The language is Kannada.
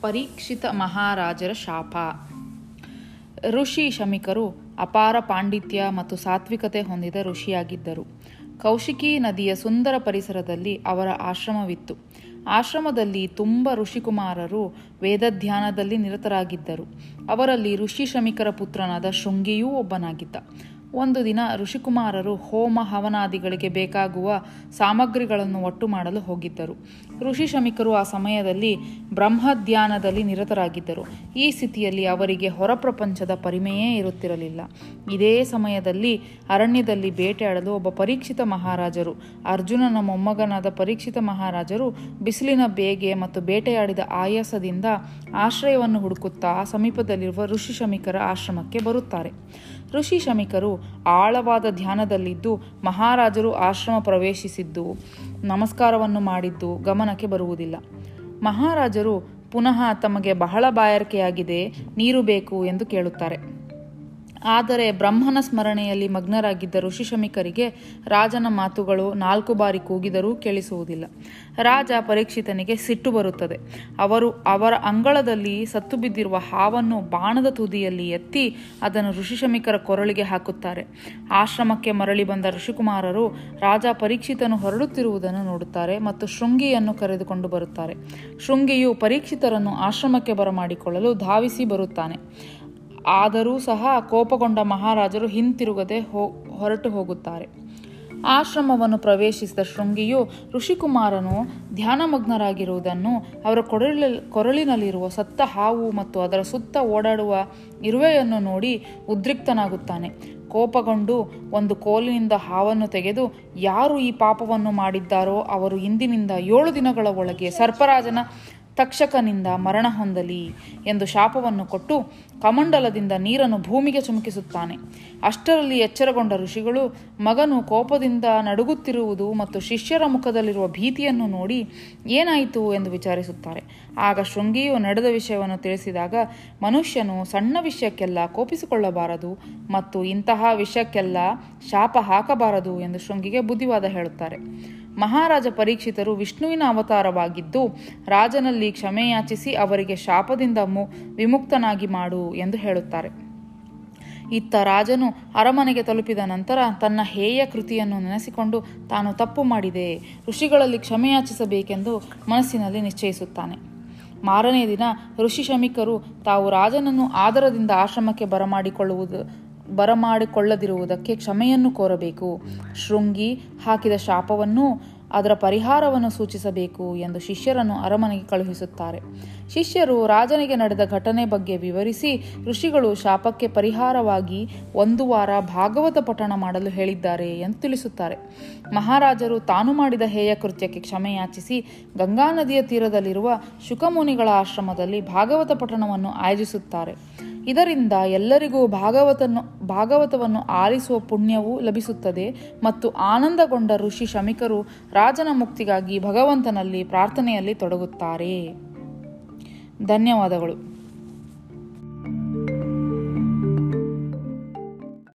ಪರೀಕ್ಷಿತ ಮಹಾರಾಜರ ಶಾಪ. ಋಷಿ ಶಮಿಕರು ಅಪಾರ ಪಾಂಡಿತ್ಯ ಮತ್ತು ಸಾತ್ವಿಕತೆ ಹೊಂದಿದ ಋಷಿಯಾಗಿದ್ದರು. ಕೌಶಿಕಿ ನದಿಯ ಸುಂದರ ಪರಿಸರದಲ್ಲಿ ಅವರ ಆಶ್ರಮವಿತ್ತು. ಆಶ್ರಮದಲ್ಲಿ ತುಂಬ ಋಷಿಕುಮಾರರು ವೇದಧ್ಯಾನದಲ್ಲಿ ನಿರತರಾಗಿದ್ದರು. ಅವರಲ್ಲಿ ಋಷಿ ಶಮಿಕರ ಪುತ್ರನಾದ ಶೃಂಗಿಯೂ ಒಬ್ಬನಾಗಿದ್ದ. ಒಂದು ದಿನ ಋಷಿಕುಮಾರರು ಹೋಮ ಹವನಾದಿಗಳಿಗೆ ಬೇಕಾಗುವ ಸಾಮಗ್ರಿಗಳನ್ನು ಒಟ್ಟು ಮಾಡಲು ಹೋಗಿದ್ದರು. ಋಷಿ ಶಮಿಕರು ಆ ಸಮಯದಲ್ಲಿ ಬ್ರಹ್ಮಧ್ಯಾನದಲ್ಲಿ ನಿರತರಾಗಿದ್ದರು. ಈ ಸ್ಥಿತಿಯಲ್ಲಿ ಅವರಿಗೆ ಹೊರ ಪ್ರಪಂಚದ ಪರಿಮೆಯೇ ಇರುತ್ತಿರಲಿಲ್ಲ. ಇದೇ ಸಮಯದಲ್ಲಿ ಅರಣ್ಯದಲ್ಲಿ ಬೇಟೆಯಾಡಲು ಒಬ್ಬ ಪರೀಕ್ಷಿತ ಮಹಾರಾಜರು, ಅರ್ಜುನನ ಮೊಮ್ಮಗನಾದ ಪರೀಕ್ಷಿತ ಮಹಾರಾಜರು ಬಿಸಿಲಿನ ಬೇಗೆ ಮತ್ತು ಬೇಟೆಯಾಡಿದ ಆಯಾಸದಿಂದ ಆಶ್ರಯವನ್ನು ಹುಡುಕುತ್ತಾ ಸಮೀಪದಲ್ಲಿರುವ ಋಷಿ ಶಮಿಕರ ಆಶ್ರಮಕ್ಕೆ ಬರುತ್ತಾರೆ. ಋಷಿ ಶಮಿಕರು ಆಳವಾದ ಧ್ಯಾನದಲ್ಲಿದ್ದು ಮಹಾರಾಜರು ಆಶ್ರಮ ಪ್ರವೇಶಿಸಿದ್ದು, ನಮಸ್ಕಾರವನ್ನು ಮಾಡಿದ್ದು ಗಮನಕ್ಕೆ ಬರುವುದಿಲ್ಲ. ಮಹಾರಾಜರು ಪುನಃ ತಮಗೆ ಬಹಳ ಬಾಯಾರಿಕೆಯಾಗಿದೆ, ನೀರು ಬೇಕು ಎಂದು ಕೇಳುತ್ತಾರೆ. ಆದರೆ ಬ್ರಹ್ಮನ ಸ್ಮರಣೆಯಲ್ಲಿ ಮಗ್ನರಾಗಿದ್ದ ಋಷಿಶಮಿಕರಿಗೆ ರಾಜನ ಮಾತುಗಳು ನಾಲ್ಕು ಬಾರಿ ಕೂಗಿದರೂ ಕೇಳಿಸುವುದಿಲ್ಲ. ರಾಜ ಪರೀಕ್ಷಿತನಿಗೆ ಸಿಟ್ಟು ಬರುತ್ತದೆ. ಅವರು ಅವರ ಅಂಗಳದಲ್ಲಿ ಸತ್ತು ಬಿದ್ದಿರುವ ಹಾವನ್ನು ಬಾಣದ ತುದಿಯಲ್ಲಿ ಎತ್ತಿ ಅದನ್ನು ಋಷಿಶಮಿಕರ ಕೊರಳಿಗೆ ಹಾಕುತ್ತಾರೆ. ಆಶ್ರಮಕ್ಕೆ ಮರಳಿ ಬಂದ ಋಷಿಕುಮಾರರು ರಾಜ ಪರೀಕ್ಷಿತನು ಹೊರಡುತ್ತಿರುವುದನ್ನು ನೋಡುತ್ತಾರೆ ಮತ್ತು ಶೃಂಗಿಯನ್ನು ಕರೆದುಕೊಂಡು ಬರುತ್ತಾರೆ. ಶೃಂಗಿಯು ಪರೀಕ್ಷಿತರನ್ನು ಆಶ್ರಮಕ್ಕೆ ಬರಮಾಡಿಕೊಳ್ಳಲು ಧಾವಿಸಿ ಬರುತ್ತಾನೆ. ಆದರೂ ಸಹ ಕೋಪಗೊಂಡ ಮಹಾರಾಜರು ಹಿಂತಿರುಗದೆ ಹೋ, ಹೊರಟು ಹೋಗುತ್ತಾರೆ. ಆಶ್ರಮವನ್ನು ಪ್ರವೇಶಿಸಿದ ಶೃಂಗಿಯು ಋಷಿಕುಮಾರನು ಧ್ಯಾನಮಗ್ನರಾಗಿರುವುದನ್ನು ಅವರ ಕೊರಳ ಕೊರಳಿನಲ್ಲಿರುವ ಸತ್ತ ಹಾವು ಮತ್ತು ಅದರ ಸುತ್ತ ಓಡಾಡುವ ಇರುವೆಯನ್ನು ನೋಡಿ ಉದ್ರಿಕ್ತನಾಗುತ್ತಾನೆ. ಕೋಪಗೊಂಡು ಒಂದು ಕೋಲಿನಿಂದ ಹಾವನ್ನು ತೆಗೆದು ಯಾರು ಈ ಪಾಪವನ್ನು ಮಾಡಿದ್ದಾರೋ ಅವರು ಇಂದಿನಿಂದ ಏಳು ದಿನಗಳ ಒಳಗೆ ಸರ್ಪರಾಜನ ತಕ್ಷಕನಿಂದ ಮರಣ ಹೊಂದಲಿ ಎಂದು ಶಾಪವನ್ನು ಕೊಟ್ಟು ಕಮಂಡಲದಿಂದ ನೀರನ್ನು ಭೂಮಿಗೆ ಚುಮುಕಿಸುತ್ತಾನೆ. ಅಷ್ಟರಲ್ಲಿ ಎಚ್ಚರಗೊಂಡ ಋಷಿಗಳು ಮಗನು ಕೋಪದಿಂದ ನಡುಗುತ್ತಿರುವುದು ಮತ್ತು ಶಿಷ್ಯರ ಮುಖದಲ್ಲಿರುವ ಭೀತಿಯನ್ನು ನೋಡಿ ಏನಾಯಿತು ಎಂದು ವಿಚಾರಿಸುತ್ತಾರೆ. ಆಗ ಶೃಂಗಿಯು ನಡೆದ ವಿಷಯವನ್ನು ತಿಳಿಸಿದಾಗ ಮನುಷ್ಯನು ಸಣ್ಣ ವಿಷಯಕ್ಕೆಲ್ಲ ಕೋಪಿಸಿಕೊಳ್ಳಬಾರದು ಮತ್ತು ಇಂತಹ ವಿಷಯಕ್ಕೆಲ್ಲ ಶಾಪ ಹಾಕಬಾರದು ಎಂದು ಶೃಂಗಿಗೆ ಬುದ್ಧಿವಾದ ಹೇಳುತ್ತಾರೆ. ಮಹಾರಾಜ ಪರೀಕ್ಷಿತರು ವಿಷ್ಣುವಿನ ಅವತಾರವಾಗಿದ್ದು, ರಾಜನಲ್ಲಿ ಕ್ಷಮೆಯಾಚಿಸಿ ಅವರಿಗೆ ಶಾಪದಿಂದ ವಿಮುಕ್ತನಾಗಿ ಮಾಡು ಎಂದು ಹೇಳುತ್ತಾರೆ. ಇತ್ತ ರಾಜನು ಅರಮನೆಗೆ ತಲುಪಿದ ನಂತರ ತನ್ನ ಹೇಯ ಕೃತಿಯನ್ನು ನೆನೆಸಿಕೊಂಡು ತಾನು ತಪ್ಪು ಮಾಡಿದೆ, ಋಷಿಗಳಲ್ಲಿ ಕ್ಷಮೆಯಾಚಿಸಬೇಕೆಂದು ಮನಸ್ಸಿನಲ್ಲಿ ನಿಶ್ಚಯಿಸುತ್ತಾನೆ. ಮಾರನೇ ದಿನ ಋಷಿ ಶಮಿಕರು ತಾವು ರಾಜನನ್ನು ಆದರದಿಂದ ಆಶ್ರಮಕ್ಕೆ ಬರಮಾಡಿಕೊಳ್ಳುವುದು ಬರಮಾಡಿಕೊಳ್ಳದಿರುವುದಕ್ಕೆ ಕ್ಷಮೆಯನ್ನು ಕೋರಬೇಕು. ಶೃಂಗಿ ಹಾಕಿದ ಶಾಪವನ್ನು ಅದರ ಪರಿಹಾರವನ್ನು ಸೂಚಿಸಬೇಕು ಎಂದು ಶಿಷ್ಯರನ್ನು ಅರಮನೆಗೆ ಕಳುಹಿಸುತ್ತಾರೆ. ಶಿಷ್ಯರು ರಾಜನಿಗೆ ನಡೆದ ಘಟನೆ ಬಗ್ಗೆ ವಿವರಿಸಿ ಋಷಿಗಳು ಶಾಪಕ್ಕೆ ಪರಿಹಾರವಾಗಿ ಒಂದು ವಾರ ಭಾಗವತ ಪಠಣ ಮಾಡಲು ಹೇಳಿದ್ದಾರೆ ಎಂದು ತಿಳಿಸುತ್ತಾರೆ. ಮಹಾರಾಜರು ತಾನು ಮಾಡಿದ ಹೇಯ ಕೃತ್ಯಕ್ಕೆ ಕ್ಷಮೆಯಾಚಿಸಿ ಗಂಗಾ ನದಿಯ ತೀರದಲ್ಲಿರುವ ಶುಕಮುನಿಗಳ ಆಶ್ರಮದಲ್ಲಿ ಭಾಗವತ ಪಠಣವನ್ನು ಆಯೋಜಿಸುತ್ತಾರೆ. ಇದರಿಂದ ಎಲ್ಲರಿಗೂ ಭಾಗವತನ್ನು, ಭಾಗವತವನ್ನು ಆಲಿಸುವ ಪುಣ್ಯವೂ ಲಭಿಸುತ್ತದೆ ಮತ್ತು ಆನಂದಗೊಂಡ ಋಷಿ ಶಮಿಕರು ರಾಜನ ಮುಕ್ತಿಗಾಗಿ ಭಗವಂತನಲ್ಲಿ ಪ್ರಾರ್ಥನೆಯಲ್ಲಿ ತೊಡಗುತ್ತಾರೆ. ಧನ್ಯವಾದಗಳು.